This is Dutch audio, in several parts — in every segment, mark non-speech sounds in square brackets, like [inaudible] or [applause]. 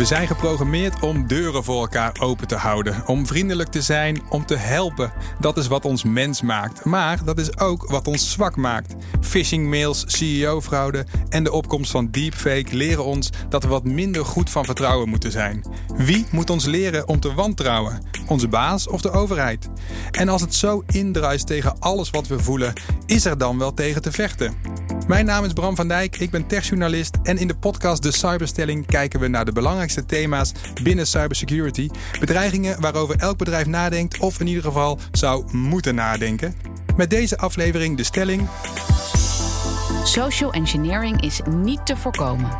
We zijn geprogrammeerd om deuren voor elkaar open te houden. Om vriendelijk te zijn, om te helpen. Dat is wat ons mens maakt. Maar dat is ook wat ons zwak maakt. Phishing mails, CEO-fraude en de opkomst van deepfake leren ons dat we wat minder goed van vertrouwen moeten zijn. Wie moet ons leren om te wantrouwen? Onze baas of de overheid? En als het zo indruist tegen alles wat we voelen, is er dan wel tegen te vechten? Mijn naam is Bram van Dijk, ik ben techjournalist en in de podcast De Cyberstelling kijken we naar de belangrijkste thema's binnen cybersecurity. Bedreigingen waarover elk bedrijf nadenkt of in ieder geval zou moeten nadenken. Met deze aflevering de stelling. Social engineering is niet te voorkomen.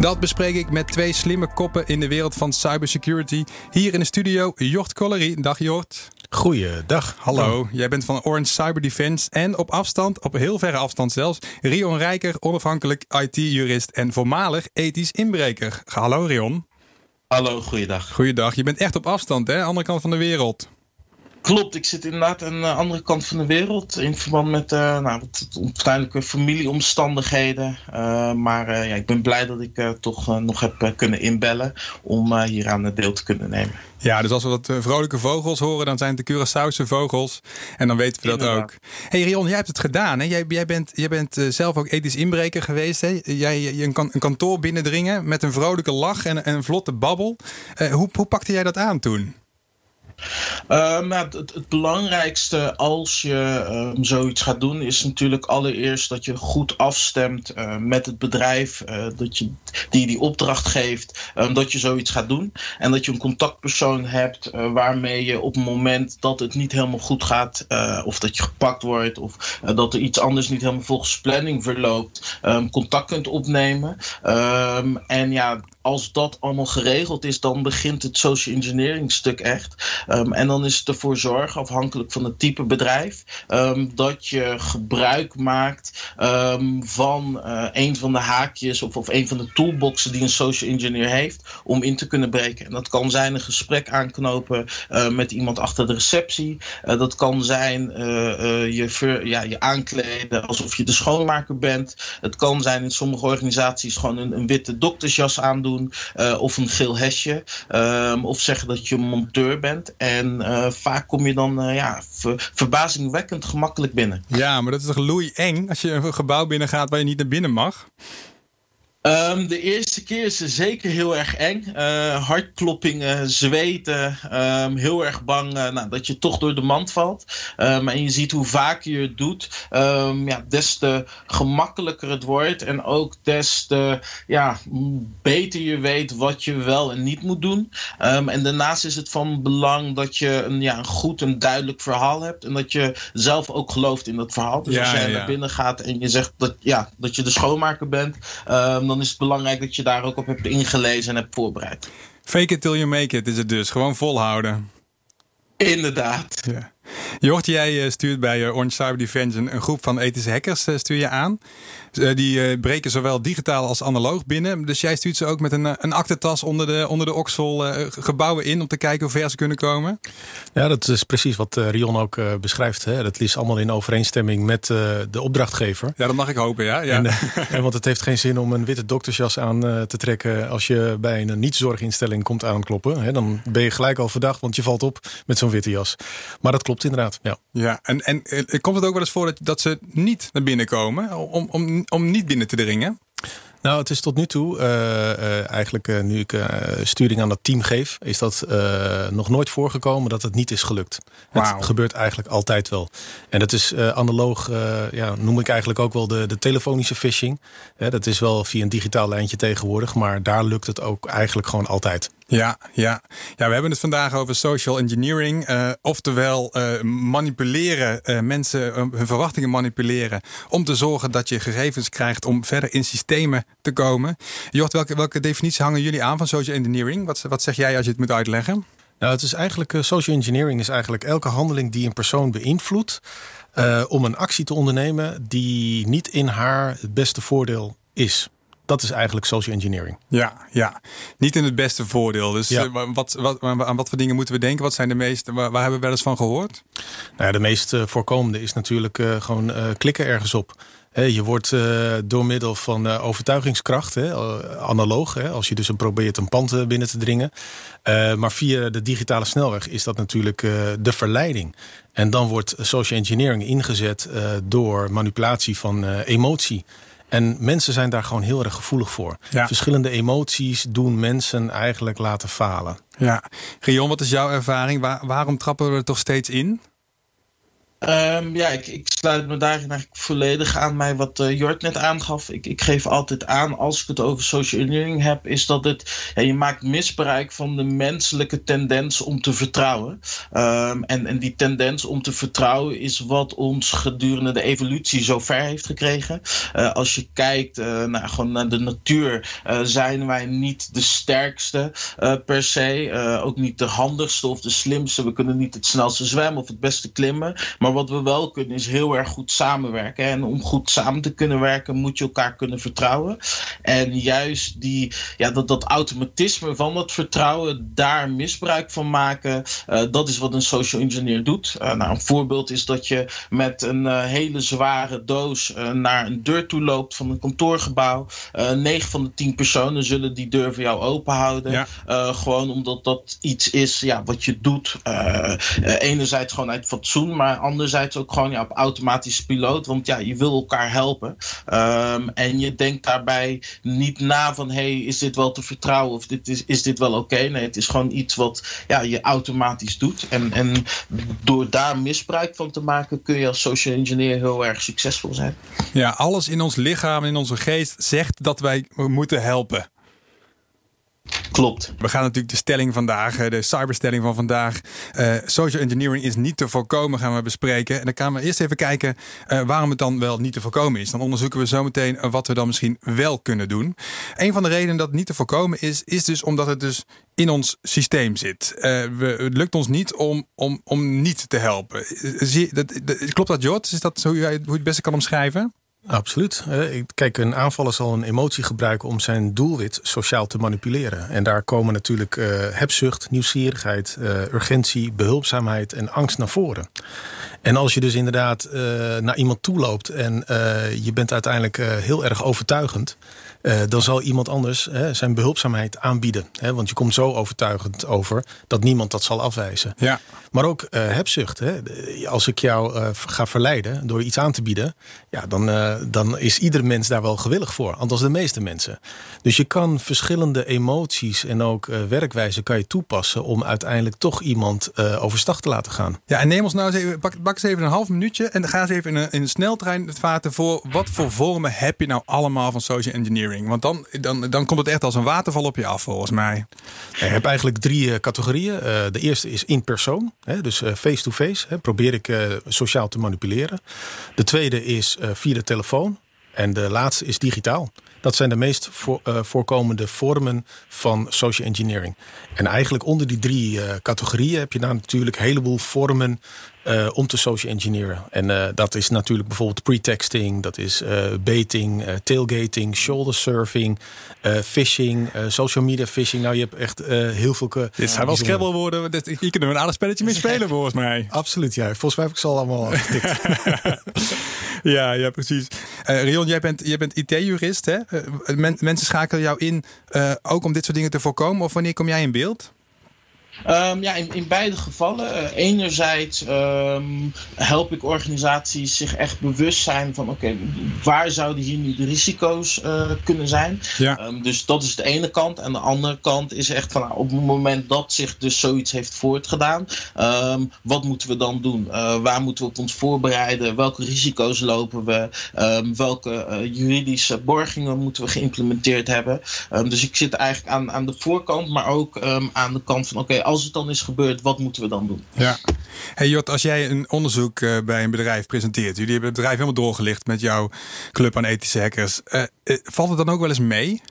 Dat bespreek ik met twee slimme koppen in de wereld van cybersecurity. Hier in de studio Jort Collery. Dag Jort. Goeiedag. Hallo, jij bent van Orange Cyber Defense en op afstand, op heel verre afstand zelfs, Rion Rijker, onafhankelijk IT-jurist en voormalig ethisch inbreker. Hallo Rion. Hallo, goeiedag. Goeiedag. Je bent echt op afstand, hè? Andere kant van de wereld. Klopt, ik zit inderdaad aan de andere kant van de wereld in verband met uh, nou, uiteindelijke familieomstandigheden. Uh, maar uh, ja, ik ben blij dat ik toch nog heb kunnen inbellen om hier aan deel te kunnen nemen. Ja, dus als we wat vrolijke vogels horen, dan zijn het de Curaçaose vogels. En dan weten we dat ook. hey Rion, jij hebt het gedaan. Hè? Jij, jij bent, jij bent zelf ook ethisch inbreker geweest. Hè? Jij een, een kantoor binnendringen met een vrolijke lach en, en een vlotte babbel. hoe, hoe pakte jij dat aan toen? Um, het, het, belangrijkste als je um, zoiets gaat doen, is natuurlijk allereerst dat je goed afstemt uh, met het bedrijf uh, dat je, die die opdracht geeft, um, dat je zoiets gaat doen. En dat je een contactpersoon hebt uh, waarmee je op het moment dat het niet helemaal goed gaat, of dat je gepakt wordt, of dat er iets anders niet helemaal volgens planning verloopt, contact kunt opnemen. en ja, als dat allemaal geregeld is, dan begint het social engineering stuk echt. Um, en dan is het ervoor zorgen, afhankelijk van het type bedrijf, um, dat je gebruik maakt um, van uh, een van de haakjes of, of een van de toolboxen die een social engineer heeft om in te kunnen breken. En dat kan zijn een gesprek aanknopen uh, met iemand achter de receptie. Uh, dat kan zijn je, ver, ja, je aankleden alsof je de schoonmaker bent. Het kan zijn in sommige organisaties gewoon een, een witte doktersjas aandoen. Uh, of een geel hesje. Um, of zeggen dat je monteur bent. En uh, vaak kom je dan uh, ja, ver, verbazingwekkend gemakkelijk binnen. Ja, maar dat is toch loei eng als je een gebouw binnengaat waar je niet naar binnen mag? Um, de eerste keer is zeker heel erg eng. Uh, hartkloppingen, zweten, um, heel erg bang uh, nou, dat je toch door de mand valt. Um, en je ziet hoe vaker je het doet, ja, des te gemakkelijker het wordt. En ook des te ja, beter je weet wat je wel en niet moet doen. en daarnaast is het van belang dat je een, ja, een goed en duidelijk verhaal hebt. En dat je zelf ook gelooft in dat verhaal. Dus ja, als jij ja. naar binnen gaat en je zegt dat, ja, dat je de schoonmaker bent dan is het belangrijk dat je daar ook op hebt ingelezen en hebt voorbereid. Fake it till you make it is het dus. Gewoon volhouden. Inderdaad. Ja. Jort, jij stuurt bij Orange Cyber Defense een, groep van ethische hackers stuur je aan. Die breken zowel digitaal als analoog binnen. Dus jij stuurt ze ook met een, een aktentas onder de, onder de oksel gebouwen in om te kijken hoe ver ze kunnen komen. Ja, dat is precies wat Rion ook beschrijft. Hè. Dat is allemaal in overeenstemming met de opdrachtgever. Ja, dat mag ik hopen, ja. ja. En, [laughs] en, want het heeft geen zin om een witte doktersjas aan te trekken als je bij een niet-zorginstelling komt aankloppen. Hè. Dan ben je gelijk al verdacht, want je valt op met zo'n witte jas. Maar dat klopt inderdaad. Ja, ja en, en komt het ook wel eens voor dat, dat ze niet naar binnen komen om, om, om niet binnen te dringen? Nou, het is tot nu toe, uh, uh, eigenlijk uh, nu ik sturing aan dat team geef, is dat nog nooit voorgekomen dat het niet is gelukt. Wow. Het gebeurt eigenlijk altijd wel. En dat is analoog, ja, noem ik eigenlijk ook wel de, de telefonische phishing. dat is wel via een digitaal lijntje tegenwoordig, maar daar lukt het ook eigenlijk gewoon altijd. Ja, ja. ja, we hebben het vandaag over social engineering. Uh, oftewel uh, manipuleren, uh, mensen hun verwachtingen manipuleren. Om te zorgen dat je gegevens krijgt om verder in systemen te komen. Jort, welke, welke definitie hangen jullie aan van social engineering? Wat, wat zeg jij als je het moet uitleggen? Nou, het is eigenlijk, social engineering is eigenlijk elke handeling die een persoon beïnvloedt. om een actie te ondernemen die niet in haar het beste voordeel is. Dat is eigenlijk social engineering. Ja, ja. niet in het beste voordeel. Dus Ja. eh, wat, wat, aan wat voor dingen moeten we denken? Wat zijn de meeste? Waar, waar hebben we wel eens van gehoord? Nou ja, de meest eh, voorkomende is natuurlijk eh, gewoon klikken ergens op. Je wordt door middel van overtuigingskracht, hè, eh, analoog, als je dus een probeert een pand binnen te dringen. Maar via de digitale snelweg is dat natuurlijk de verleiding. En dan wordt social engineering ingezet door manipulatie van emotie. En mensen zijn daar gewoon heel erg gevoelig voor. Ja. Verschillende emoties doen mensen eigenlijk laten falen. Ja. Rion, wat is jouw ervaring? Waar- waarom trappen we er toch steeds in? Ehm, ja, ik, ik sluit me daarin eigenlijk volledig aan mij wat Jort net aangaf. Ik, ik geef altijd aan, als ik het over social engineering heb, is dat het, ja, je maakt misbruik van de menselijke tendens om te vertrouwen. Ehm, en, en die tendens om te vertrouwen is wat ons gedurende de evolutie zo ver heeft gekregen. Eh, als je kijkt eh, naar, gewoon naar de natuur, zijn wij niet de sterkste per se. ook niet de handigste of de slimste. We kunnen niet het snelste zwemmen of het beste klimmen. Maar wat we wel kunnen is heel erg goed samenwerken. En om goed samen te kunnen werken moet je elkaar kunnen vertrouwen. En juist die, ja, dat, dat automatisme van dat vertrouwen, daar misbruik van maken, eh, dat is wat een social engineer doet. Eh, nou, een voorbeeld is dat je met een eh, hele zware doos naar een deur toe loopt van een kantoorgebouw. Eh 9 van de 10 personen zullen die deur voor jou open houden. Ja. Eh, gewoon omdat dat iets is ja, wat je doet. Enerzijds gewoon uit fatsoen, maar anderzijds ook gewoon ja, op automatisch piloot. Want ja, je wil elkaar helpen. Ehm, en je denkt daarbij niet na van hey, is dit wel te vertrouwen of dit is, is dit wel oké? Nee, het is gewoon iets wat ja, je automatisch doet. En, en door daar misbruik van te maken, kun je als social engineer heel erg succesvol zijn. Ja, alles in ons lichaam in onze geest zegt dat wij moeten helpen. Klopt. We gaan natuurlijk de stelling vandaag, eh, de cyberstelling van vandaag. eh, social engineering is niet te voorkomen, gaan we bespreken. En dan gaan we eerst even kijken eh, waarom het dan wel niet te voorkomen is. Dan onderzoeken we zometeen wat we dan misschien wel kunnen doen. Een van de redenen dat het niet te voorkomen is, is dus omdat het dus in ons systeem zit. We, het lukt ons niet om, om, om niet te helpen. Dat, klopt dat, Jort? Is dat hoe je het beste kan omschrijven? Absoluut. Eh, Kijk, een aanvaller zal een emotie gebruiken om zijn doelwit sociaal te manipuleren. En daar komen natuurlijk eh, hebzucht, nieuwsgierigheid, eh, urgentie, behulpzaamheid en angst naar voren. En als je dus inderdaad naar iemand toe loopt en je bent uiteindelijk heel erg overtuigend, dan zal iemand anders zijn behulpzaamheid aanbieden. Hè, want je komt zo overtuigend over dat niemand dat zal afwijzen. Ja. Maar ook hebzucht. Hè? Als ik jou ga verleiden door iets aan te bieden, ja, dan, eh, dan is iedere mens daar wel gewillig voor. Althans de meeste mensen. Dus je kan verschillende emoties en ook eh, werkwijzen kan je toepassen om uiteindelijk toch iemand eh overstag te laten gaan. Ja, en neem ons nou eens even, pak, pak eens even een half minuutje en dan ga eens even in een, in een sneltrein vaten voor wat voor vormen heb je nou allemaal van social engineering? Want dan, dan, dan komt het echt als een waterval op je af, volgens mij. Je hebt eigenlijk drie categorieën. De eerste is in persoon, hè, dus face-to-face. hè, probeer ik sociaal te manipuleren. De tweede is via de telefoon. En de laatste is digitaal. Dat zijn de meest eh, voorkomende vormen van social engineering. En eigenlijk onder die drie eh, categorieën heb je dan natuurlijk een heleboel vormen eh, om te social engineeren. En eh, dat is natuurlijk bijvoorbeeld pretexting, dat is eh, baiting, tailgating, shoulder surfing, phishing, social media phishing. Nou, je hebt echt heel veel. Dit zijn wel scrabblewoorden. dit- Hier kunnen we een aardig spelletje mee spelen, volgens mij. [laughs] Absoluut, ja. Volgens mij heb ik ze al allemaal afgetikt. [laughs] Ja, ja precies. Rion, jij bent, jij bent IT-jurist. hè? Men- mensen schakelen jou in ook om dit soort dingen te voorkomen. Of wanneer kom jij in beeld? Ehm, ja, in, in beide gevallen. Eh, enerzijds ehm, help ik organisaties zich echt bewust zijn van: oké, waar zouden hier nu de risico's eh, kunnen zijn? Ja. Ehm, dus dat is de ene kant. En de andere kant is echt van: nou, op het moment dat zich dus zoiets heeft voortgedaan, wat moeten we dan doen? Eh, waar moeten we op ons voorbereiden? Welke risico's lopen we? Welke juridische borgingen moeten we geïmplementeerd hebben? Dus ik zit eigenlijk aan, aan de voorkant, maar ook aan de kant van: oké, als het dan is gebeurd, wat moeten we dan doen? Ja. Hey Jot, als jij een onderzoek eh, bij een bedrijf presenteert. Jullie hebben het bedrijf helemaal doorgelicht met jouw club aan ethische hackers. Eh, eh, valt het dan ook wel eens mee?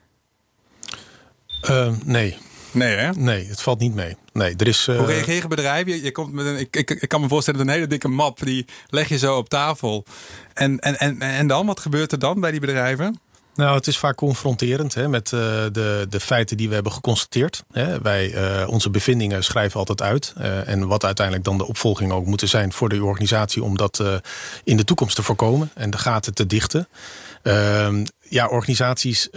Nee, Nee hè? nee, het valt niet mee. Nee, er is. eh, Hoe reageren bedrijven? Je, je komt met een, ik, ik, ik kan me voorstellen dat een hele dikke map. Die leg je zo op tafel. En, en, en, en dan? Wat gebeurt er dan bij die bedrijven? Nou, het is vaak confronterend hè, met uh, de, de feiten die we hebben geconstateerd. Hè. Wij, uh, onze bevindingen schrijven altijd uit. Uh, en wat uiteindelijk dan de opvolging ook moeten zijn voor de organisatie om dat in de toekomst te voorkomen en de gaten te dichten. Ja, organisaties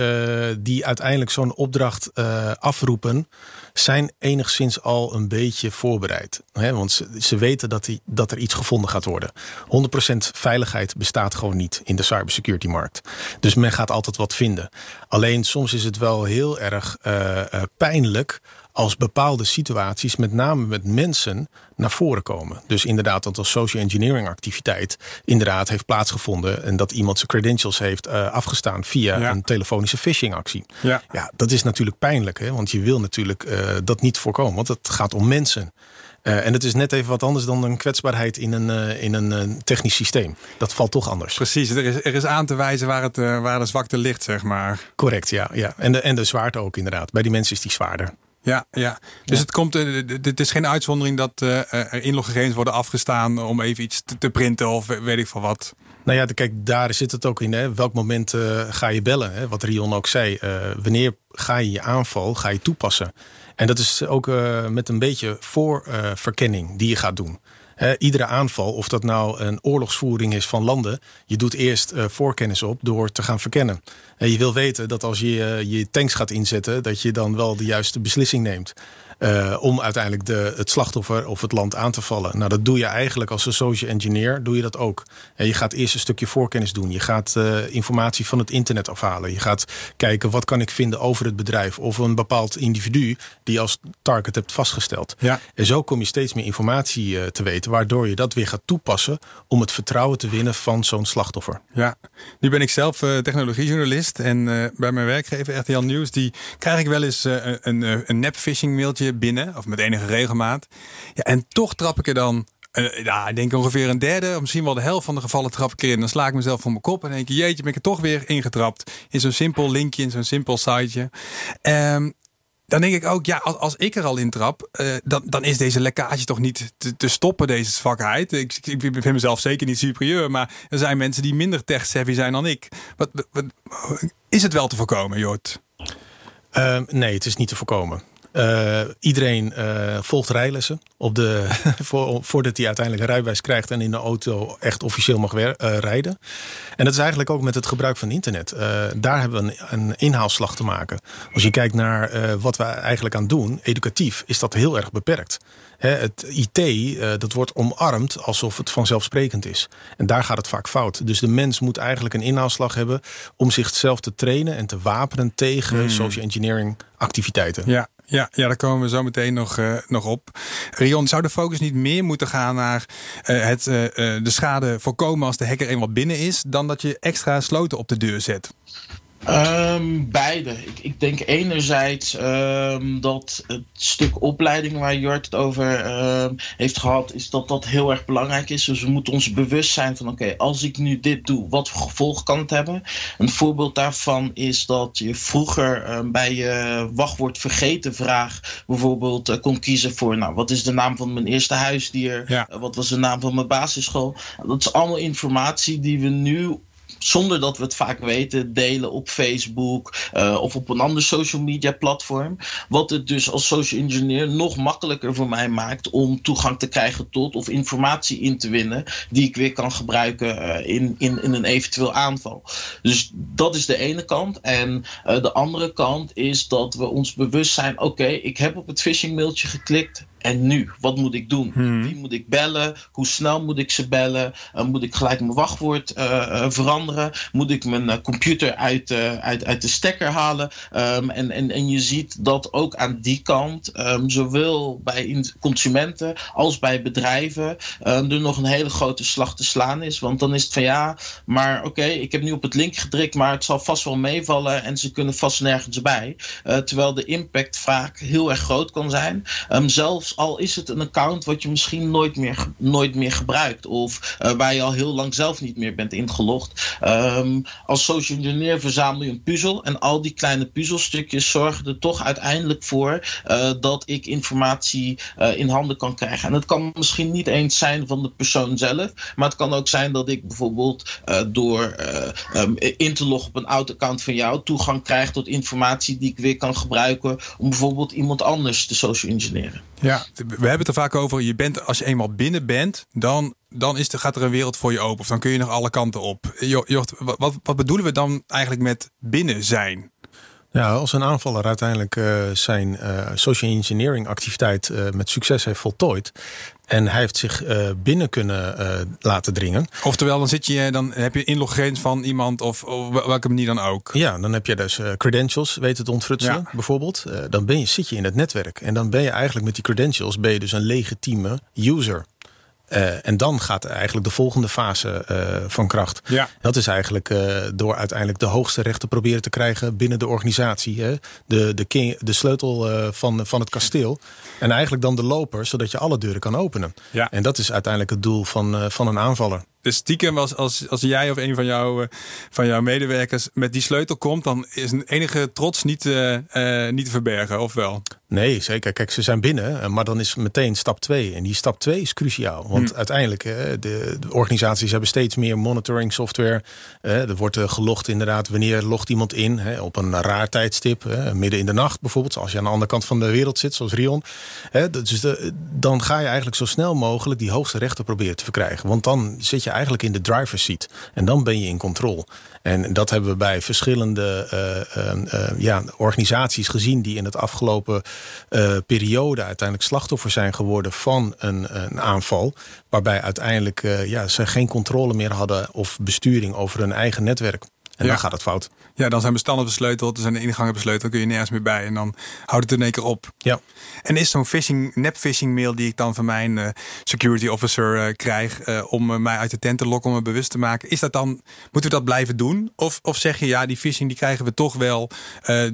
die uiteindelijk zo'n opdracht afroepen zijn enigszins al een beetje voorbereid. Hè? Want ze, weten dat, die, dat er iets gevonden gaat worden. 100% veiligheid bestaat gewoon niet in de cybersecurity markt. Dus men gaat altijd wat vinden. Alleen soms is het wel heel erg uh, pijnlijk als bepaalde situaties, met name met mensen, naar voren komen. Dus inderdaad dat als social engineering activiteit inderdaad heeft plaatsgevonden en dat iemand zijn credentials heeft uh, afgestaan via ja. een telefonische phishing actie. Ja. ja, dat is natuurlijk pijnlijk, hè? want je wil natuurlijk uh, dat niet voorkomen, want het gaat om mensen. Uh, en het is net even wat anders dan een kwetsbaarheid in een, uh, in een technisch systeem. Dat valt toch anders. Precies, er is, er is aan te wijzen waar, het, waar de zwakte ligt, zeg maar. Correct, ja. ja. En, de, en de zwaarte ook inderdaad. Bij die mensen is die zwaarder. Ja, ja. dus ja. het, komt, het is geen uitzondering dat er inloggegevens worden afgestaan om even iets te, te, printen of weet ik veel wat. Nou ja, kijk, daar zit het ook in. Hè. Welk moment ga je bellen? Hè? Wat Rion ook zei. wanneer ga je je aanval ga je toepassen? En dat is ook uh, met een beetje voorverkenning die je gaat doen. Iedere aanval, of dat nou een oorlogsvoering is van landen, je doet eerst uh, voorkennis op door te gaan verkennen. En je wil weten dat als je je tanks gaat inzetten, dat je dan wel de juiste beslissing neemt. Uh, om uiteindelijk de, het slachtoffer of het land aan te vallen. Nou, dat doe je eigenlijk als een social engineer, doe je dat ook. En je gaat eerst een stukje voorkennis doen. Je gaat uh, informatie van het internet afhalen. Je gaat kijken wat kan ik vinden over het bedrijf of een bepaald individu die je als target hebt vastgesteld. Ja. En zo kom je steeds meer informatie uh, te weten, waardoor je dat weer gaat toepassen om het vertrouwen te winnen van zo'n slachtoffer. Ja, nu ben ik zelf technologiejournalist en bij mijn werkgever RTL Nieuws, die krijg ik wel eens een, een, een nep phishing mailtje binnen, of met enige regelmaat. Ja, en toch trap ik er dan uh, ja, ik denk ongeveer een derde, of misschien wel de helft van de gevallen trap ik erin. Dan sla ik mezelf voor mijn kop en denk ik, jeetje, ben ik er toch weer ingetrapt. In zo'n simpel linkje, in zo'n simpel siteje. Um, dan denk ik ook, ja, als, als ik er al in trap, uh, dan, dan is deze lekkage toch niet te, stoppen, deze zwakheid. Ik, ik, vind mezelf zeker niet superieur, maar er zijn mensen die minder tech-savvy zijn dan ik. Wat, wat, is het wel te voorkomen, Jort? Uh, nee, het is niet te voorkomen. Uh, iedereen uh, volgt rijlessen op de, [laughs] voor, voordat hij uiteindelijk een rijbewijs krijgt en in de auto echt officieel mag uh, rijden. En dat is eigenlijk ook met het gebruik van internet. daar hebben we een, een, inhaalslag te maken. Als je kijkt naar wat we eigenlijk aan doen, educatief, is dat heel erg beperkt. He, het IT, dat wordt omarmd alsof het vanzelfsprekend is. En daar gaat het vaak fout. Dus de mens moet eigenlijk een inhaalslag hebben om zichzelf te trainen en te wapenen tegen hmm. social engineering activiteiten. Ja, ja, ja, daar komen we zo meteen nog, uh, nog op. Rion, zou de focus niet meer moeten gaan naar uh, het, uh, de schade voorkomen als de hacker eenmaal binnen is, dan dat je extra sloten op de deur zet? Um, beide. Ik, ik, denk enerzijds um, dat het stuk opleiding waar Jort het over um, heeft gehad, is dat dat heel erg belangrijk is. Dus we moeten ons bewust zijn van: oké, okay, als ik nu dit doe, wat voor gevolg kan het hebben? Een voorbeeld daarvan is dat je vroeger bij je wachtwoord vergeten vraag bijvoorbeeld uh, kon kiezen voor: nou, wat is de naam van mijn eerste huisdier? Ja. Uh, wat was de naam van mijn basisschool? Dat is allemaal informatie die we nu zonder dat we het vaak weten, delen op Facebook uh, of op een ander social media platform. Wat het dus als social engineer nog makkelijker voor mij maakt om toegang te krijgen tot of informatie in te winnen die ik weer kan gebruiken uh, in, in, in een eventueel aanval. Dus dat is de ene kant. En uh, de andere kant is dat we ons bewust zijn: oké, ik heb op het phishing mailtje geklikt. En nu, wat moet ik doen? Hmm. Wie moet ik bellen? Hoe snel moet ik ze bellen? Uh, moet ik gelijk mijn wachtwoord uh, uh, veranderen? Moet ik mijn computer uit, uit, uit de stekker halen? Um, en, en, en je ziet dat ook aan die kant, um, zowel bij consumenten als bij bedrijven, um, er nog een hele grote slag te slaan is. Want dan is het van ja, maar oké, okay, ik heb nu op het link gedrukt, maar het zal vast wel meevallen en ze kunnen vast nergens bij. terwijl de impact vaak heel erg groot kan zijn. zelfs al is het een account wat je misschien nooit meer, nooit meer gebruikt. Of uh, waar je al heel lang zelf niet meer bent ingelogd. Um, als social engineer verzamel je een puzzel. En al die kleine puzzelstukjes zorgen er toch uiteindelijk voor uh, dat ik informatie uh, in handen kan krijgen. En het kan misschien niet eens zijn van de persoon zelf. Maar het kan ook zijn dat ik bijvoorbeeld door um, in te loggen op een oud account van jou toegang krijg tot informatie die ik weer kan gebruiken om bijvoorbeeld iemand anders te social engineeren. Ja, we hebben het er vaak over. Je bent, als je eenmaal binnen bent, dan, dan is er, gaat er een wereld voor je open. Of dan kun je nog alle kanten op. Jocht, wat, wat bedoelen we dan eigenlijk met binnen zijn? Ja, als een aanvaller uiteindelijk uh, zijn uh, social engineering activiteit uh, met succes heeft voltooid. En hij heeft zich binnen kunnen laten dringen. Oftewel, dan, zit je, dan heb je inloggegevens van iemand of, of welke manier dan ook. Ja, dan heb je dus credentials weten te ontfrutselen, ja. bijvoorbeeld. dan ben je, zit je in het netwerk. En dan ben je eigenlijk met die credentials ben je dus een legitieme user. Uh, en dan gaat eigenlijk de volgende fase uh, van kracht. Ja. Dat is eigenlijk uh, door uiteindelijk de hoogste rechten proberen te krijgen binnen de organisatie. Hè? De, de, king, de sleutel van, van het kasteel. En eigenlijk dan de loper, zodat je alle deuren kan openen. Ja. En dat is uiteindelijk het doel van, van een aanvaller. Dus stiekem als, als, als jij of een van, jou, van jouw medewerkers met die sleutel komt, dan is een enige trots niet, uh, uh, niet te verbergen, of wel? Nee, zeker. Kijk, ze zijn binnen, maar dan is meteen stap 2. En die stap 2 is cruciaal. Want hmm. uiteindelijk, de, de, organisaties hebben steeds meer monitoring software. Er wordt gelogd inderdaad, wanneer logt iemand in? Op een raar tijdstip, midden in de nacht bijvoorbeeld. Als je aan de andere kant van de wereld zit, zoals Rion. Dus de, dan ga je eigenlijk zo snel mogelijk die hoogste rechten proberen te verkrijgen. Want dan zit je eigenlijk in de driver's seat. En dan ben je in controle. En dat hebben we bij verschillende uh, uh, uh, ja, organisaties gezien die in het afgelopen periode uiteindelijk slachtoffer zijn geworden van een, een aanval. Waarbij uiteindelijk ja, ze geen controle meer hadden of besturing over hun eigen netwerk. En ja. dan gaat het fout. Ja, dan zijn bestanden besleuteld, er zijn de ingangen besleuteld, dan kun je nergens meer bij. En dan houdt het in één keer op. Ja. En is zo'n phishing, nep phishing mail die ik dan van mijn uh, security officer uh, krijg uh, om mij uit de tent te lokken, om me bewust te maken. Is dat dan, moeten we dat blijven doen? Of, of zeg je ja, die phishing die krijgen we toch wel.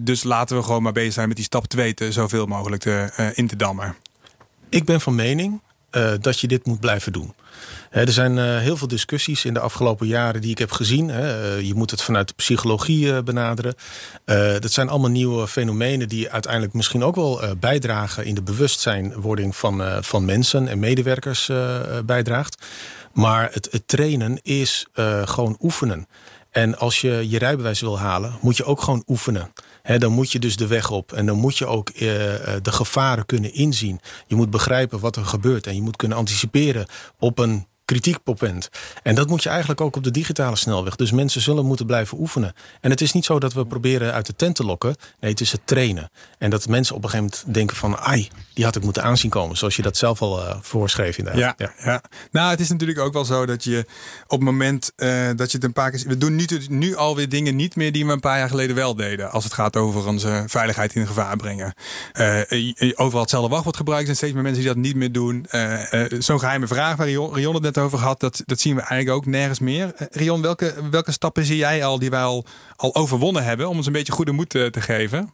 dus laten we gewoon maar bezig zijn met die stap 2 te zoveel mogelijk te, in te dammen. Ik ben van mening dat je dit moet blijven doen. Er zijn uh, heel veel discussies in de afgelopen jaren die ik heb gezien. Uh, je moet het vanuit de psychologie uh, benaderen. dat zijn allemaal nieuwe fenomenen die uiteindelijk misschien ook wel bijdragen in de bewustzijnwording van, van mensen en medewerkers bijdraagt. Maar het, het trainen is gewoon oefenen. En als je je rijbewijs wil halen, moet je ook gewoon oefenen. Dan moet je dus de weg op. En dan moet je ook uh, de gevaren kunnen inzien. Je moet begrijpen wat er gebeurt. En je moet kunnen anticiperen op een kritiekmoment. En dat moet je eigenlijk ook op de digitale snelweg. Dus mensen zullen moeten blijven oefenen. En het is niet zo dat we proberen uit de tent te lokken. Nee, het is het trainen. En dat mensen op een gegeven moment denken van... ai, die had ik moeten aanzien komen. Zoals je dat zelf al uh, voorschreef in de ja, ja, ja. Nou, het is natuurlijk ook wel zo dat je op het moment uh, dat je het een paar keer... We doen nu, nu alweer dingen niet meer die we een paar jaar geleden wel deden. Als het gaat over onze veiligheid in gevaar brengen. Uh, overal hetzelfde wachtwoord gebruiken. zijn steeds meer mensen die dat niet meer doen. Zo'n geheime vraag waar Rion, Rion het net over gehad. Dat, dat zien we eigenlijk ook nergens meer. Rion, welke, welke stappen zie jij al die wij al, al overwonnen hebben... om ons een beetje goede moed te, te geven?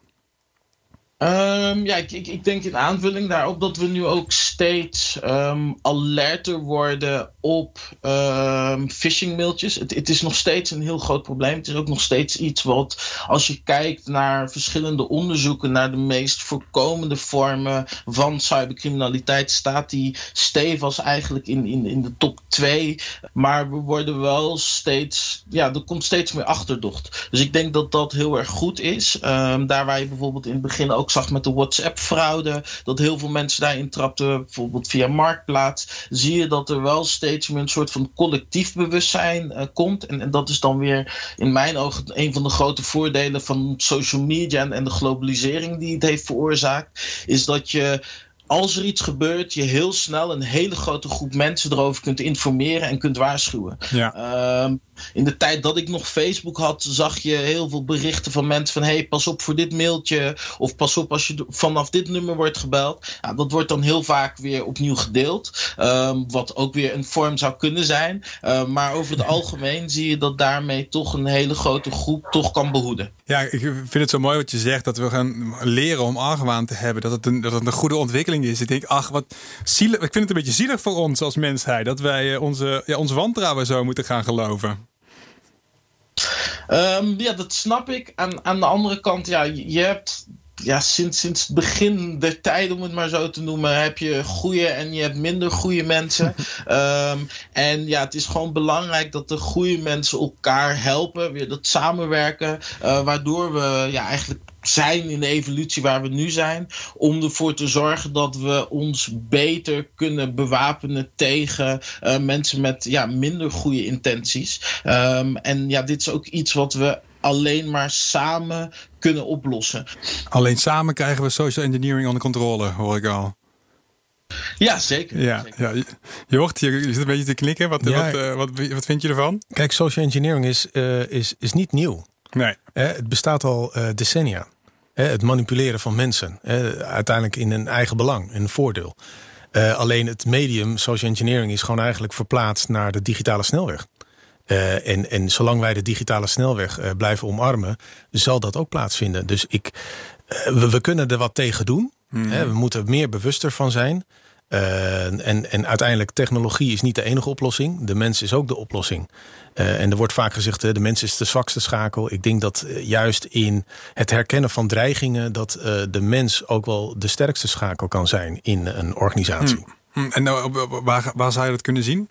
Um, ja, ik, ik, denk in aanvulling daarop dat we nu ook steeds um, alerter worden op um, phishing mailtjes. Het, het, is nog steeds een heel groot probleem. Het is ook nog steeds iets wat, als je kijkt naar verschillende onderzoeken naar de meest voorkomende vormen van cybercriminaliteit, staat die stevig eigenlijk in, in, in de top 2. Maar we worden wel steeds, ja, er komt steeds meer achterdocht. Dus ik denk dat dat heel erg goed is. daar waar je bijvoorbeeld in het begin ook zag met de WhatsApp-fraude, dat heel veel mensen daarin trapten, bijvoorbeeld via Marktplaats, zie je dat er wel steeds meer een soort van collectief bewustzijn uh, komt. En, dat is dan weer in mijn ogen een van de grote voordelen van social media en de globalisering die het heeft veroorzaakt, is dat je als er iets gebeurt, je heel snel een hele grote groep mensen erover kunt informeren en kunt waarschuwen. Ja. Um, in de tijd dat ik nog Facebook had, zag je heel veel berichten van mensen van hey, pas op voor dit mailtje. Of pas op als je vanaf dit nummer wordt gebeld. Ja, dat wordt dan heel vaak weer opnieuw gedeeld. Um, wat ook weer een vorm zou kunnen zijn. Uh, maar over het [laughs] algemeen zie je dat daarmee toch een hele grote groep toch kan behoeden. Ja, ik vind het zo mooi wat je zegt. Dat we gaan leren om argwaan te hebben. Dat het een, dat het een goede ontwikkeling is. Ik denk, ach, wat zielig. Ik vind het een beetje zielig voor ons als mensheid. Dat wij eh, onze, ja, onze wantrouwen zo moeten gaan geloven. Um, ja, dat snap ik. Aan, aan de andere kant, ja, je hebt ja, sinds, sinds het begin der tijd, om het maar zo te noemen, heb je goede en je hebt minder goede mensen. um, [laughs] en ja, het is gewoon belangrijk dat de goede mensen elkaar helpen, weer dat samenwerken, uh, waardoor we ja, eigenlijk zijn in de evolutie waar we nu zijn. Om ervoor te zorgen dat we ons beter kunnen bewapenen tegen uh, mensen met ja, minder goede intenties. Um, en ja, dit is ook iets wat we alleen maar samen kunnen oplossen. Alleen samen krijgen we social engineering onder controle, hoor ik al. Ja, zeker. Ja, zeker. ja. Je, hoort, je, je zit een beetje te knikken. Wat, ja, wat, uh, wat, wat, vind je ervan? Kijk, social engineering is, uh, is, is niet nieuw. Nee. Het bestaat al decennia. het manipuleren van mensen. uiteindelijk in een eigen belang, een voordeel. alleen het medium social engineering is gewoon eigenlijk verplaatst naar de digitale snelweg. Uh, en, en zolang wij de digitale snelweg uh, blijven omarmen, zal dat ook plaatsvinden. Dus ik, uh, we, we, kunnen er wat tegen doen. Mm. Hè, we moeten er meer bewuster van zijn. en, en uiteindelijk, technologie is niet de enige oplossing. De mens is ook de oplossing. en er wordt vaak gezegd, de mens is de zwakste schakel. Ik denk dat juist in het herkennen van dreigingen... dat de mens ook wel de sterkste schakel kan zijn in een organisatie. Mm. En waar, waar zou je dat kunnen zien?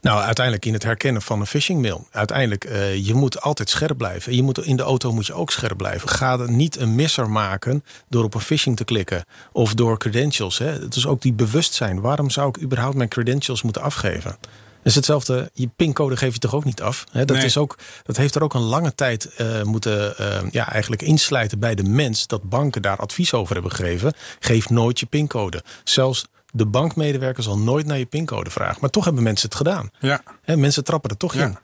Nou, uiteindelijk in het herkennen van een phishing mail. Uiteindelijk, uh, je moet altijd scherp blijven. Je moet, in de auto moet je ook scherp blijven. Ga er niet een misser maken door op een phishing te klikken. Of door credentials. Hè. Het is ook die bewustzijn. Waarom zou ik überhaupt mijn credentials moeten afgeven? Is hetzelfde, je pincode geef je toch ook niet af. Hè? Dat, nee. is ook, dat heeft er ook een lange tijd uh, moeten uh, ja, eigenlijk insluiten bij de mens... dat banken daar advies over hebben gegeven. Geef nooit je pincode. Zelfs de bankmedewerker zal nooit naar je pincode vragen. Maar toch hebben mensen het gedaan. Ja. Mensen trappen er toch ja. in.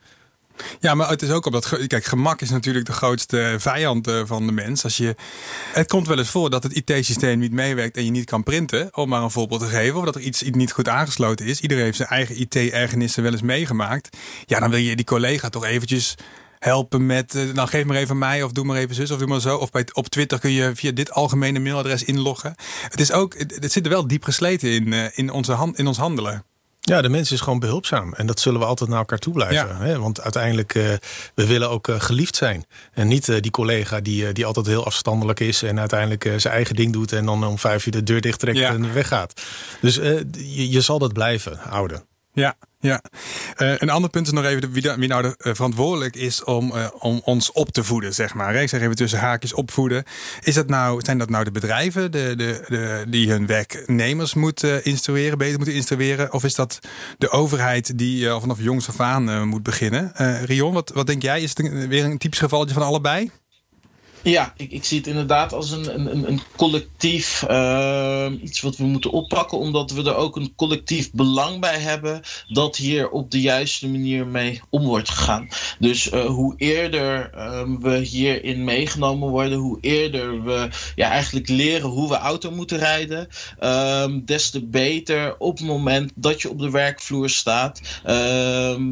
Ja, maar het is ook op dat. Kijk, gemak is natuurlijk de grootste vijand van de mens. Als je, het komt wel eens voor dat het IT-systeem niet meewerkt en je niet kan printen, om maar een voorbeeld te geven, of dat er iets niet goed aangesloten is. Iedereen heeft zijn eigen IT-ergernissen wel eens meegemaakt. Ja, dan wil je die collega toch eventjes helpen met, nou geef maar even mij of doe maar even zus of doe maar zo. Of bij, op Twitter kun je via dit algemene mailadres inloggen. Het is ook, het, zit er wel diep gesleten in, in, onze hand, in ons handelen. Ja, de mens is gewoon behulpzaam. En dat zullen we altijd naar elkaar toe blijven. Ja. Hè? Want uiteindelijk, uh, we willen ook uh, geliefd zijn. En niet uh, die collega die, die altijd heel afstandelijk is... en uiteindelijk zijn eigen ding doet... en dan om vijf uur de deur dicht trekt ja. en weggaat. Dus je, je zal dat blijven houden. Ja, ja. Uh, een ander punt is nog even wie, nou de, uh, verantwoordelijk is om, uh, om ons op te voeden, zeg maar. Ik zeg even tussen haakjes opvoeden. Is dat nou, zijn dat nou de bedrijven de, de, de, die hun werknemers moeten instrueren, beter moeten instrueren? Of is dat de overheid die vanaf jongs af aan moet beginnen? Rion, wat, wat denk jij? Is het weer een typisch gevalletje van allebei? Ja, ik, ik zie het inderdaad als een, een, een collectief uh, iets wat we moeten oppakken, omdat we er ook een collectief belang bij hebben dat hier op de juiste manier mee om wordt gegaan. Dus uh, hoe eerder um, we hierin meegenomen worden, hoe eerder we ja, eigenlijk leren hoe we auto moeten rijden, um, des te beter op het moment dat je op de werkvloer staat.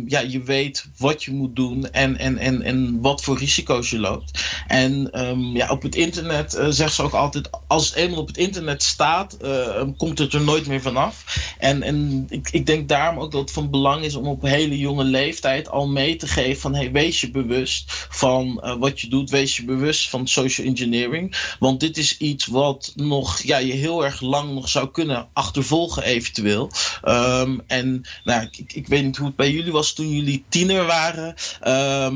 Ja, je weet wat je moet doen en, en, en, en wat voor risico's je loopt. En Um, ja, op het internet uh, zegt ze ook altijd: als het eenmaal op het internet staat, uh, komt het er nooit meer vanaf. En, en ik, ik denk daarom ook dat het van belang is om op hele jonge leeftijd al mee te geven: van hey, wees je bewust van uh, wat je doet, wees je bewust van social engineering. Want dit is iets wat nog ja, je heel erg lang nog zou kunnen achtervolgen, eventueel. Um, en nou, ik, ik weet niet hoe het bij jullie was toen jullie tiener waren.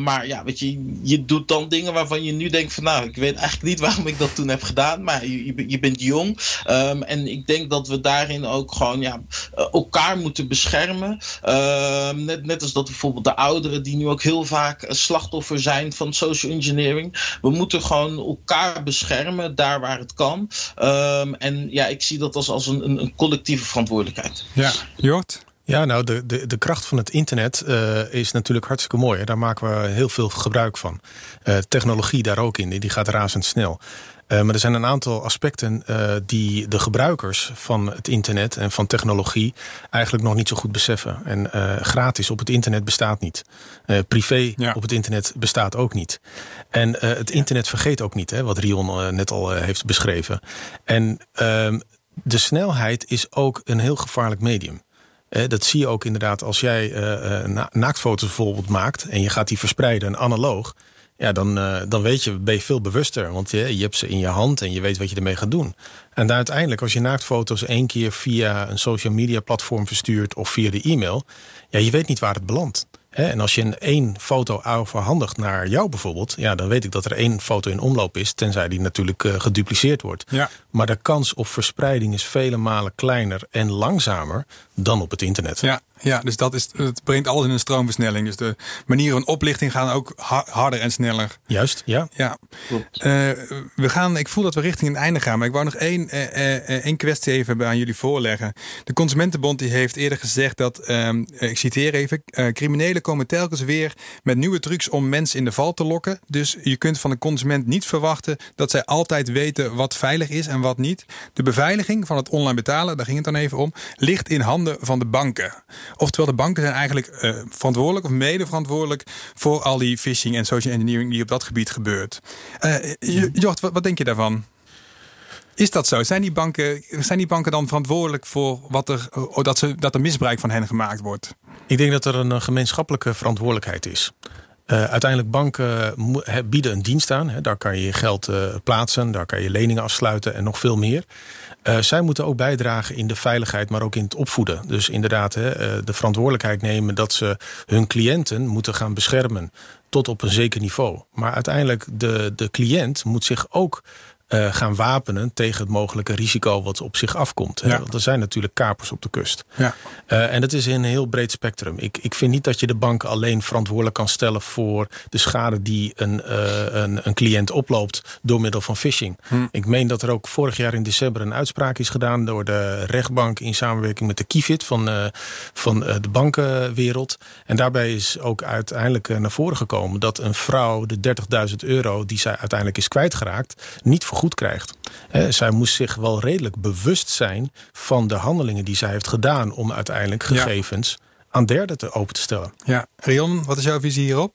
maar ja, weet je, je doet dan dingen waarvan je nu denkt: van nou ik weet eigenlijk niet waarom ik dat toen heb gedaan, maar je, je bent jong. Um, en ik denk dat we daarin ook gewoon ja, elkaar moeten beschermen. Um, net, net als dat bijvoorbeeld de ouderen, die nu ook heel vaak slachtoffer zijn van social engineering. We moeten gewoon elkaar beschermen, daar waar het kan. Um, en ja, ik zie dat als, als een, een collectieve verantwoordelijkheid. Ja, Jort? Ja, nou, de, de, de kracht van het internet uh, is natuurlijk hartstikke mooi. Hè? Daar maken we heel veel gebruik van. Uh, technologie daar ook in, die gaat razendsnel. maar er zijn een aantal aspecten die de gebruikers van het internet en van technologie eigenlijk nog niet zo goed beseffen. En gratis op het internet bestaat niet. privé op het internet bestaat ook niet. En het internet vergeet ook niet, hè, wat Rion net al heeft beschreven. En ehm, de snelheid is ook een heel gevaarlijk medium. Dat zie je ook inderdaad als jij uh, naaktfoto's bijvoorbeeld maakt en je gaat die verspreiden analoog. Ja, dan, uh, dan weet je, ben je veel bewuster. Want je, je hebt ze in je hand en je weet wat je ermee gaat doen. En uiteindelijk, als je naaktfoto's één keer via een social media platform verstuurt of via de e-mail, ja, je weet niet waar het belandt. En als je een één foto overhandigt naar jou bijvoorbeeld, ja, dan weet ik dat er één foto in omloop is, tenzij die natuurlijk uh, gedupliceerd wordt. Ja. Maar de kans op verspreiding is vele malen kleiner en langzamer dan op het internet. Ja, ja, dus dat is, het brengt alles in een stroomversnelling. Dus de manieren van oplichting gaan ook harder en sneller. Juist, ja. ja. Uh, we gaan, ik voel dat we richting het einde gaan. Maar ik wou nog één, uh, één kwestie even aan jullie voorleggen. De Consumentenbond die heeft eerder gezegd dat, ehm, ik citeer even, criminelen komen telkens weer met nieuwe trucs om mensen in de val te lokken. Dus je kunt van de consument niet verwachten dat zij altijd weten wat veilig is en wat niet. De beveiliging van het online betalen, daar ging het dan even om, ligt in handen van de banken. Oftewel, de banken zijn eigenlijk uh, verantwoordelijk of mede verantwoordelijk voor al die phishing en social engineering die op dat gebied gebeurt. Uh, Jort, wat, wat denk je daarvan? Is dat zo? Zijn die banken, zijn die banken dan verantwoordelijk voor wat er, oh, dat, ze, dat er misbruik van hen gemaakt wordt? Ik denk dat er een gemeenschappelijke verantwoordelijkheid is. Uh, uiteindelijk banken bieden een dienst aan. Hè. Daar kan je geld uh, plaatsen, daar kan je leningen afsluiten en nog veel meer. Uh, zij moeten ook bijdragen in de veiligheid, maar ook in het opvoeden. Dus inderdaad hè, de verantwoordelijkheid nemen dat ze hun cliënten moeten gaan beschermen tot op een zeker niveau. Maar uiteindelijk de, de cliënt moet zich ook uh, gaan wapenen tegen het mogelijke risico wat op zich afkomt. Ja. Want er zijn natuurlijk kapers op de kust. Ja. Uh, en dat is in een heel breed spectrum. Ik, ik vind niet dat je de bank alleen verantwoordelijk kan stellen voor de schade die een, uh, een, een, cliënt oploopt door middel van phishing. Hm. Ik meen dat er ook vorig jaar in december een uitspraak is gedaan door de rechtbank in samenwerking met de Kifit van, van de bankenwereld. En daarbij is ook uiteindelijk naar voren gekomen dat een vrouw de 30.000 euro die zij uiteindelijk is kwijtgeraakt niet voor goed krijgt. zij moest zich wel redelijk bewust zijn van de handelingen die zij heeft gedaan om uiteindelijk gegevens aan derden te open te stellen. Ja, Rion, wat is jouw visie hierop?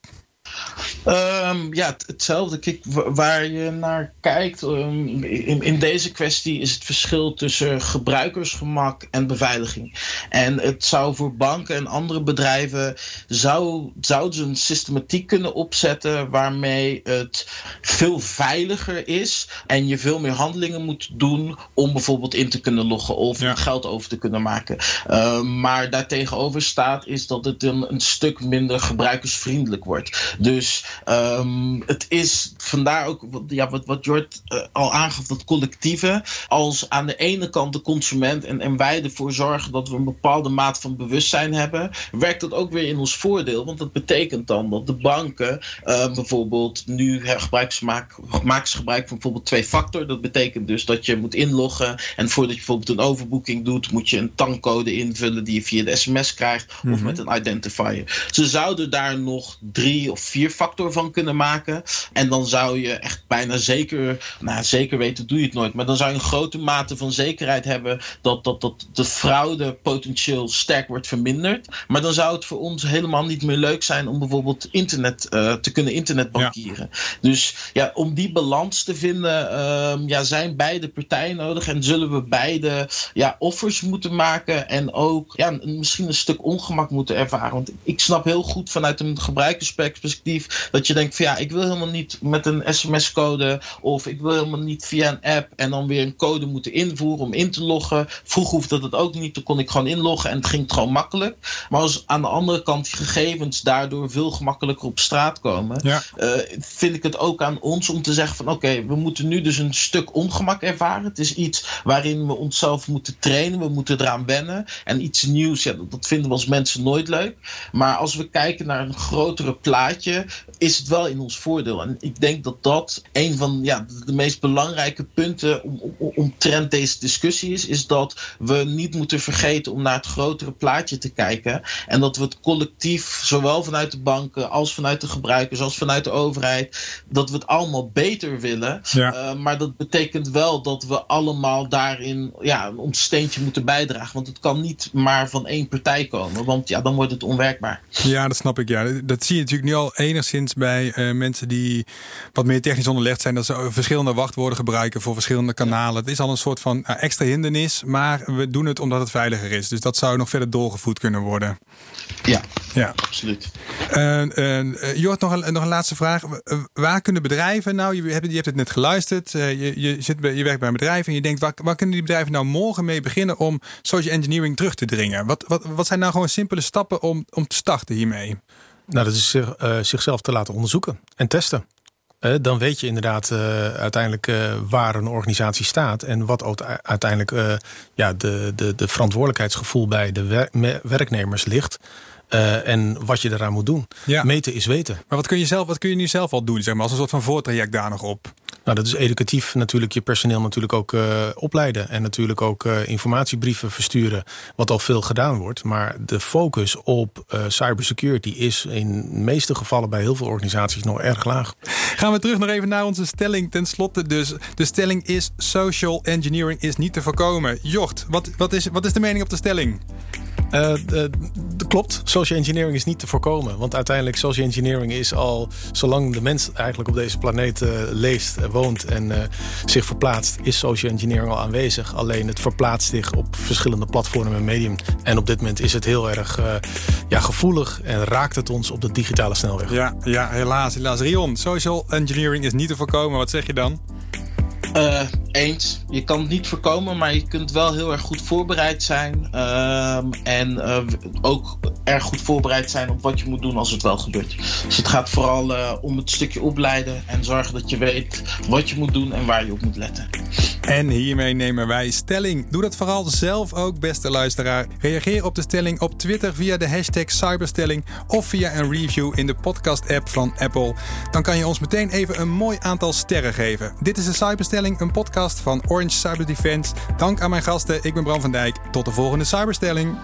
Um, ja, hetzelfde. Kijk, waar je naar kijkt. Um, in, in, deze kwestie is het verschil tussen gebruikersgemak en beveiliging. En het zou voor banken en andere bedrijven. Zou, zouden ze een systematiek kunnen opzetten. waarmee het veel veiliger is. en je veel meer handelingen moet doen. om bijvoorbeeld in te kunnen loggen of geld over te kunnen maken. Um, maar daartegenover staat is dat het een, een stuk minder gebruikersvriendelijk wordt. Dus um, het is vandaar ook ja, wat, wat Jort uh, al aangaf, dat collectieve. Als aan de ene kant de consument en, en wij ervoor zorgen dat we een bepaalde maat van bewustzijn hebben, werkt dat ook weer in ons voordeel. Want dat betekent dan dat de banken uh, bijvoorbeeld nu gebruik maken, maken ze gebruik van bijvoorbeeld twee factor. Dat betekent dus dat je moet inloggen en voordat je bijvoorbeeld een overboeking doet, moet je een tankcode invullen die je via de sms krijgt of mhm. met een identifier. Ze zouden daar nog drie of vier factor van kunnen maken. En dan zou je echt bijna zeker, nou zeker weten doe je het nooit, maar dan zou je een grote mate van zekerheid hebben dat, dat, dat de fraude potentieel sterk wordt verminderd. Maar dan zou het voor ons helemaal niet meer leuk zijn om bijvoorbeeld internet uh, te kunnen internetbankieren. Dus ja, om die balans te vinden, uh, ja, zijn beide partijen nodig en zullen we beide ja, offers moeten maken en ook ja, misschien een stuk ongemak moeten ervaren. Want ik snap heel goed vanuit een gebruikersperspectief dat je denkt van ja, ik wil helemaal niet met een sms-code of ik wil helemaal niet via een app en dan weer een code moeten invoeren om in te loggen. Vroeger hoefde dat ook niet, dan kon ik gewoon inloggen en het ging gewoon makkelijk. Maar als aan de andere kant die gegevens daardoor veel gemakkelijker op straat komen, ja. uh, vind ik het ook aan ons om te zeggen van oké, we moeten nu dus een stuk ongemak ervaren. Het is iets waarin we onszelf moeten trainen, we moeten eraan wennen. En iets nieuws, ja, dat vinden we als mensen nooit leuk. Maar als we kijken naar een grotere plaatje, is het wel in ons voordeel. En ik denk dat dat een van ja, de meest belangrijke punten om, om, omtrent deze discussie is. Is dat we niet moeten vergeten om naar het grotere plaatje te kijken. En dat we het collectief, zowel vanuit de banken als vanuit de gebruikers, als vanuit de overheid, dat we het allemaal beter willen. Uh, maar dat betekent wel dat we allemaal daarin ja, ons steentje moeten bijdragen. Want het kan niet maar van één partij komen. Want ja, dan wordt het onwerkbaar. Ja, dat snap ik. Ja. Dat zie je natuurlijk nu al enigszins bij uh, mensen die wat meer technisch onderlegd zijn. Dat ze verschillende wachtwoorden gebruiken voor verschillende kanalen. Het is al een soort van uh, extra hindernis. Maar we doen het omdat het veiliger is. Dus dat zou nog verder doorgevoed kunnen worden. Ja, ja. absoluut. Uh, uh, Jort, nog een, nog een laatste vraag. Waar kunnen bedrijven nou, je hebt, je hebt het net geluisterd, je, je, zit bij, je werkt bij een bedrijf en je denkt, waar, waar kunnen die bedrijven nou morgen mee beginnen om social engineering terug te dringen? Wat, wat, wat zijn nou gewoon simpele stappen om, om te starten hiermee? Nou, dat is zich, uh, zichzelf te laten onderzoeken en testen. Uh, dan weet je inderdaad uh, uiteindelijk waar een organisatie staat en wat uiteindelijk ja, de, de, de verantwoordelijkheidsgevoel bij de wer werknemers ligt. Uh, en wat je eraan moet doen. Ja. Meten is weten. Maar wat kun, je zelf, wat kun je nu zelf al doen, zeg maar, als een soort van voortraject daar nog op? Nou, dat is educatief natuurlijk je personeel natuurlijk ook uh, opleiden. En natuurlijk ook uh, informatiebrieven versturen, wat al veel gedaan wordt. Maar de focus op uh, cybersecurity is in de meeste gevallen bij heel veel organisaties nog erg laag. Gaan we terug nog even naar onze stelling. Ten slotte dus, de stelling is social engineering is niet te voorkomen. Jort, wat, wat, is, wat is de mening op de stelling? Uh, klopt, social engineering is niet te voorkomen. Want uiteindelijk, social engineering is al zolang de mens eigenlijk op deze planeet uh, leeft, woont en uh, zich verplaatst, is social engineering al aanwezig. Alleen het verplaatst zich op verschillende platformen en medium. En op dit moment is het heel erg ja, gevoelig en raakt het ons op de digitale snelweg. Ja, ja helaas, helaas. Rion, social engineering is niet te voorkomen. Wat zeg je dan? Uh, eens. Je kan het niet voorkomen, maar je kunt wel heel erg goed voorbereid zijn. Uh, en uh, ook erg goed voorbereid zijn op wat je moet doen als het wel gebeurt. Dus het gaat vooral uh, om het stukje opleiden en zorgen dat je weet wat je moet doen en waar je op moet letten. En hiermee nemen wij stelling. Doe dat vooral zelf ook, beste luisteraar. Reageer op de stelling op Twitter via de hashtag Cyberstelling of via een review in de podcast-app van Apple. Dan kan je ons meteen even een mooi aantal sterren geven. Dit is de een podcast van Orange Cyber Defense. Dank aan mijn gasten. Ik ben Bram van Dijk. Tot de volgende Cyberstelling.